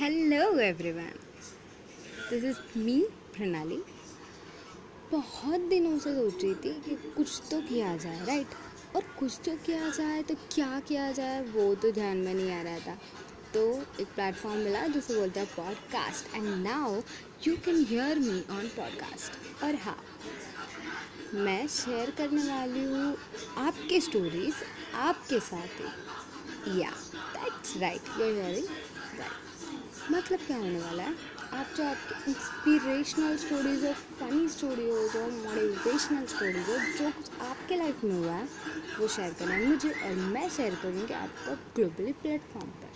Hello everyone this is me Pranali बहुत दिनों से सोच रही थी कि कुछ तो किया जाए राइट और कुछ तो किया जाए तो क्या किया जाए, वो तो ध्यान में नहीं आ रहा था। तो एक प्लेटफॉर्म मिला जिसे बोलते हैं podcast and now you can hear me on podcast और हाँ मैं शेयर करने वाली हूँ आपके स्टोरीज आपके साथ। ही या that's right you hearing right मतलब क्या होने वाला है? आप जो आपके इंस्पिरेशनल स्टोरीज हो फनी स्टोरीज हो मोटिवेशनल स्टोरीज हो जो कुछ आपके लाइफ में हुआ है, वो शेयर करना है। मुझे और मैं शेयर करूँगी आपका ग्लोबली प्लेटफॉर्म पर।